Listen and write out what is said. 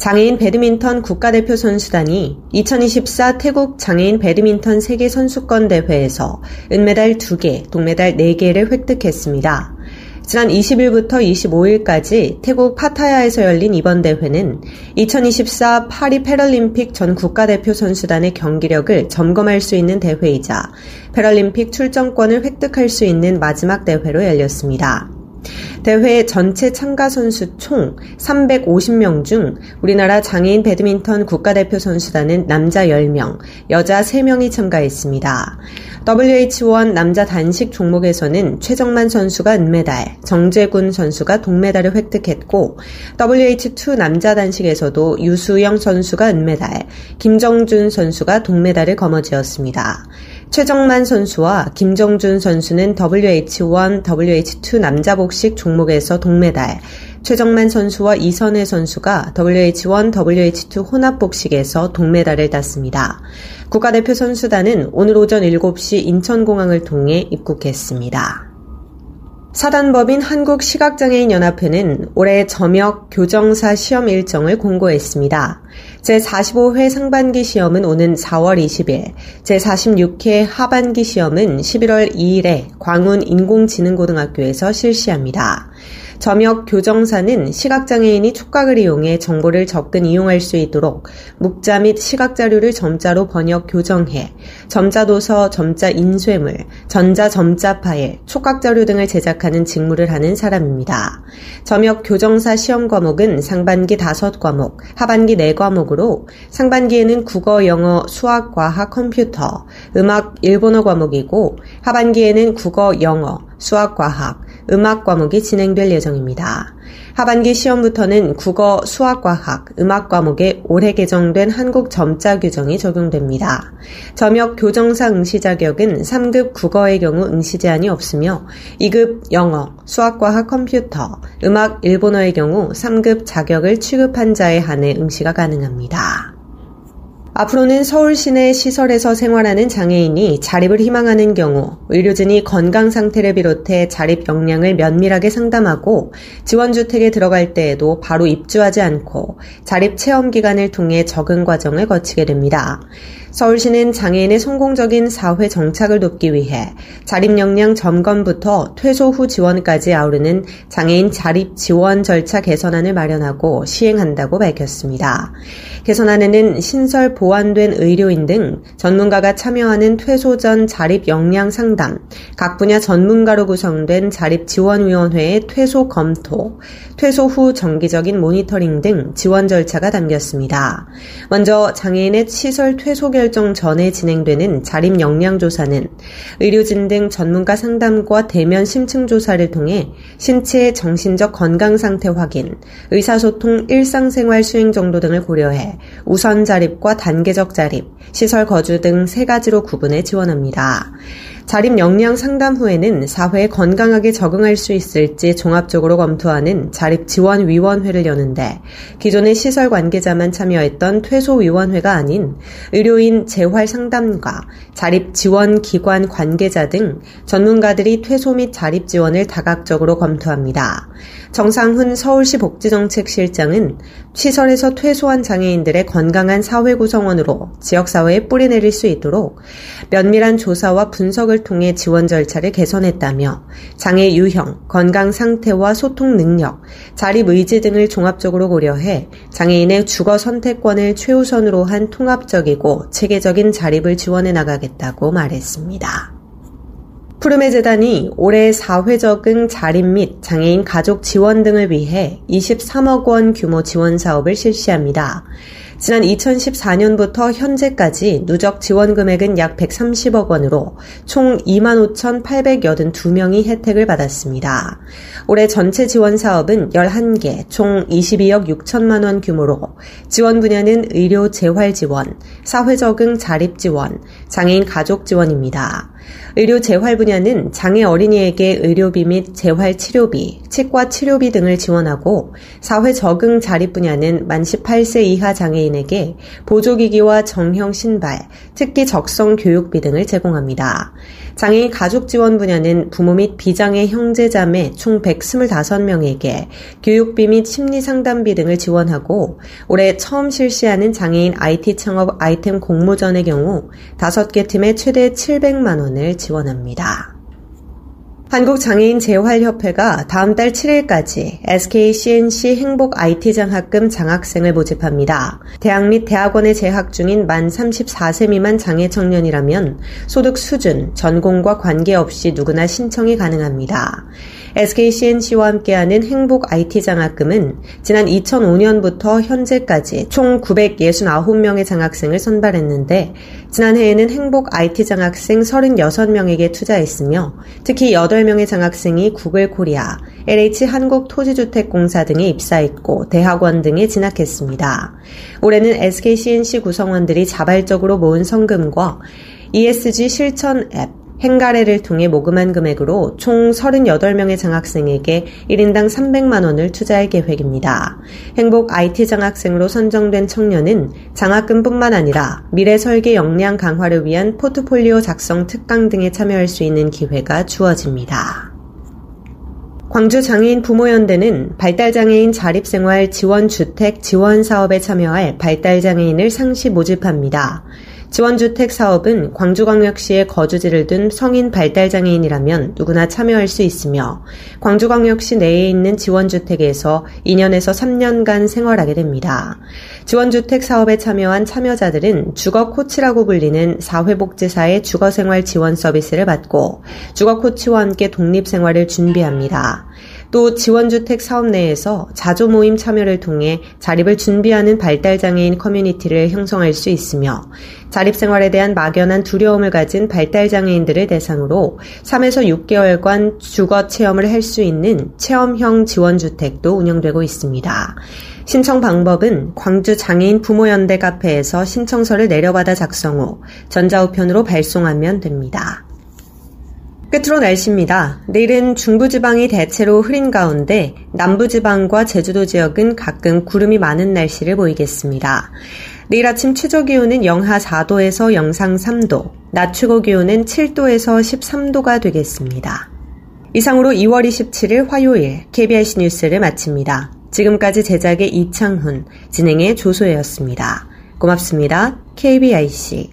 장애인 배드민턴 국가대표 선수단이 2024 태국 장애인 배드민턴 세계 선수권 대회에서 은메달 2개, 동메달 4개를 획득했습니다. 지난 20일부터 25일까지 태국 파타야에서 열린 이번 대회는 2024 파리 패럴림픽 전 국가대표 선수단의 경기력을 점검할 수 있는 대회이자 패럴림픽 출전권을 획득할 수 있는 마지막 대회로 열렸습니다. 대회 전체 참가 선수 총 350명 중 우리나라 장애인 배드민턴 국가대표 선수단은 남자 10명, 여자 3명이 참가했습니다. WH1 남자 단식 종목에서는 최정만 선수가 은메달, 정재군 선수가 동메달을 획득했고 WH2 남자 단식에서도 유수영 선수가 은메달, 김정준 선수가 동메달을 거머쥐었습니다. 최정만 선수와 김정준 선수는 WH1, WH2 남자 복식 종목에서 동메달, 최정만 선수와 이선혜 선수가 WH1, WH2 혼합 복식에서 동메달을 땄습니다. 국가대표 선수단은 오늘 오전 7시 인천공항을 통해 입국했습니다. 사단법인 한국시각장애인연합회는 올해 점역 교정사 시험 일정을 공고했습니다. 제45회 상반기 시험은 오는 4월 20일, 제46회 하반기 시험은 11월 2일에 광운 인공지능고등학교에서 실시합니다. 점역 교정사는 시각장애인이 촉각을 이용해 정보를 접근 이용할 수 있도록 묵자 및 시각자료를 점자로 번역 교정해 점자도서, 점자 인쇄물, 전자 점자 파일, 촉각자료 등을 제작하는 직무를 하는 사람입니다. 점역 교정사 시험 과목은 상반기 5과목, 하반기 4과목으로 상반기에는 국어, 영어, 수학, 과학, 컴퓨터, 음악, 일본어 과목이고 하반기에는 국어, 영어, 수학, 과학, 음악 과목이 진행될 예정입니다. 하반기 시험부터는 국어, 수학, 과학, 음악 과목에 올해 개정된 한국 점자 규정이 적용됩니다. 점역 교정사 응시 자격은 3급 국어의 경우 응시 제한이 없으며 2급 영어, 수학, 과학, 컴퓨터, 음악, 일본어의 경우 3급 자격을 취급한 자에 한해 응시가 가능합니다. 앞으로는 서울 시내 시설에서 생활하는 장애인이 자립을 희망하는 경우 의료진이 건강 상태를 비롯해 자립 역량을 면밀하게 상담하고 지원주택에 들어갈 때에도 바로 입주하지 않고 자립 체험 기간을 통해 적응 과정을 거치게 됩니다. 서울시는 장애인의 성공적인 사회 정착을 돕기 위해 자립 역량 점검부터 퇴소 후 지원까지 아우르는 장애인 자립 지원 절차 개선안을 마련하고 시행한다고 밝혔습니다. 개선안에는 신설 보완된 의료인 등 전문가가 참여하는 퇴소 전 자립 역량 상담, 각 분야 전문가로 구성된 자립 지원위원회의 퇴소 검토, 퇴소 후 정기적인 모니터링 등 지원 절차가 담겼습니다. 먼저 장애인의 시설 퇴소 결정 전에 진행되는 자립 역량 조사는 의료진 등 전문가 상담과 대면 심층 조사를 통해 신체 정신적 건강 상태 확인, 의사소통 일상생활 수행 정도 등을 고려해 우선 자립과 단계적 자립, 시설 거주 등 세 가지로 구분해 지원합니다. 자립 역량 상담 후에는 사회에 건강하게 적응할 수 있을지 종합적으로 검토하는 자립지원위원회를 여는데 기존의 시설 관계자만 참여했던 퇴소위원회가 아닌 의료인 재활 상담가, 자립지원기관 관계자 등 전문가들이 퇴소 및 자립 지원을 다각적으로 검토합니다. 정상훈 서울시 복지정책실장은 시설에서 퇴소한 장애인들의 건강한 사회 구성원으로 지역사회에 뿌리내릴 수 있도록 면밀한 조사와 분석을 통해 지원 절차를 개선했다며 장애 유형, 건강 상태와 소통 능력, 자립 의지 등을 종합적으로 고려해 장애인의 주거 선택권을 최우선으로 한 통합적이고 체계적인 자립을 지원해 나가겠다고 말했습니다. 푸르메 재단이 올해 사회적응 자립 및 장애인 가족 지원 등을 위해 23억 원 규모 지원 사업을 실시합니다. 지난 2014년부터 현재까지 누적 지원 금액은 약 130억 원으로 총 25,882명이 혜택을 받았습니다. 올해 전체 지원 사업은 11개, 총 22억 6천만 원 규모로 지원 분야는 의료 재활 지원, 사회 적응 자립 지원, 장애인 가족 지원입니다. 의료 재활 분야는 장애 어린이에게 의료비 및 재활 치료비, 치과 치료비 등을 지원하고 사회 적응 자립 분야는 만 18세 이하 장애인에게 보조기기와 정형 신발, 특기 적성 교육비 등을 제공합니다. 장애인 가족 지원 분야는 부모 및 비장애 형제자매 총 125명에게 교육비 및 심리 상담비 등을 지원하고 올해 처음 실시하는 장애인 IT 창업 아이템 공모전의 경우 5개 팀에 최대 700만 원을 지원합니다. 한국장애인재활협회가 다음 달 7일까지 SKCNC 행복 IT 장 학금 장학생을 모집합니다. 대학 및 대학원에 재학 중인 만 34세 미만 장애 청년이라면 소득 수준, 전공과 관계없이 누구나 신청이 가능합니다. SKCNC와 함께하는 행복 IT 장학금은 지난 2005년부터 현재까지 총 969명의 장학생을 선발했는데 지난해에는 행복 IT 장학생 36명에게 투자했으며 특히 8명의 장학생이 구글 코리아, LH 한국토지주택공사 등에 입사했고 대학원 등에 진학했습니다. 올해는 SKCNC 구성원들이 자발적으로 모은 성금과 ESG 실천 앱, 행가래를 통해 모금한 금액으로 총 38명의 장학생에게 1인당 300만 원을 투자할 계획입니다. 행복 IT 장학생으로 선정된 청년은 장학금뿐만 아니라 미래 설계 역량 강화를 위한 포트폴리오 작성 특강 등에 참여할 수 있는 기회가 주어집니다. 광주 장애인 부모연대는 발달장애인 자립생활 지원 주택 지원 사업에 참여할 발달장애인을 상시 모집합니다. 지원주택 사업은 광주광역시에 거주지를 둔 성인 발달장애인이라면 누구나 참여할 수 있으며 광주광역시 내에 있는 지원주택에서 2년에서 3년간 생활하게 됩니다. 지원주택 사업에 참여한 참여자들은 주거코치라고 불리는 사회복지사의 주거생활 지원 서비스를 받고 주거코치와 함께 독립생활을 준비합니다. 또 지원주택 사업 내에서 자조 모임 참여를 통해 자립을 준비하는 발달장애인 커뮤니티를 형성할 수 있으며 자립생활에 대한 막연한 두려움을 가진 발달장애인들을 대상으로 3에서 6개월간 주거 체험을 할 수 있는 체험형 지원주택도 운영되고 있습니다. 신청 방법은 광주 장애인 부모연대 카페에서 신청서를 내려받아 작성 후 전자우편으로 발송하면 됩니다. 끝으로 날씨입니다. 내일은 중부지방이 대체로 흐린 가운데 남부지방과 제주도 지역은 가끔 구름이 많은 날씨를 보이겠습니다. 내일 아침 최저 기온은 영하 4도에서 영상 3도, 낮 최고 기온은 7도에서 13도가 되겠습니다. 이상으로 2월 27일 화요일 KBIC 뉴스를 마칩니다. 지금까지 제작의 이창훈, 진행의 조소혜였습니다. 고맙습니다. KBIC.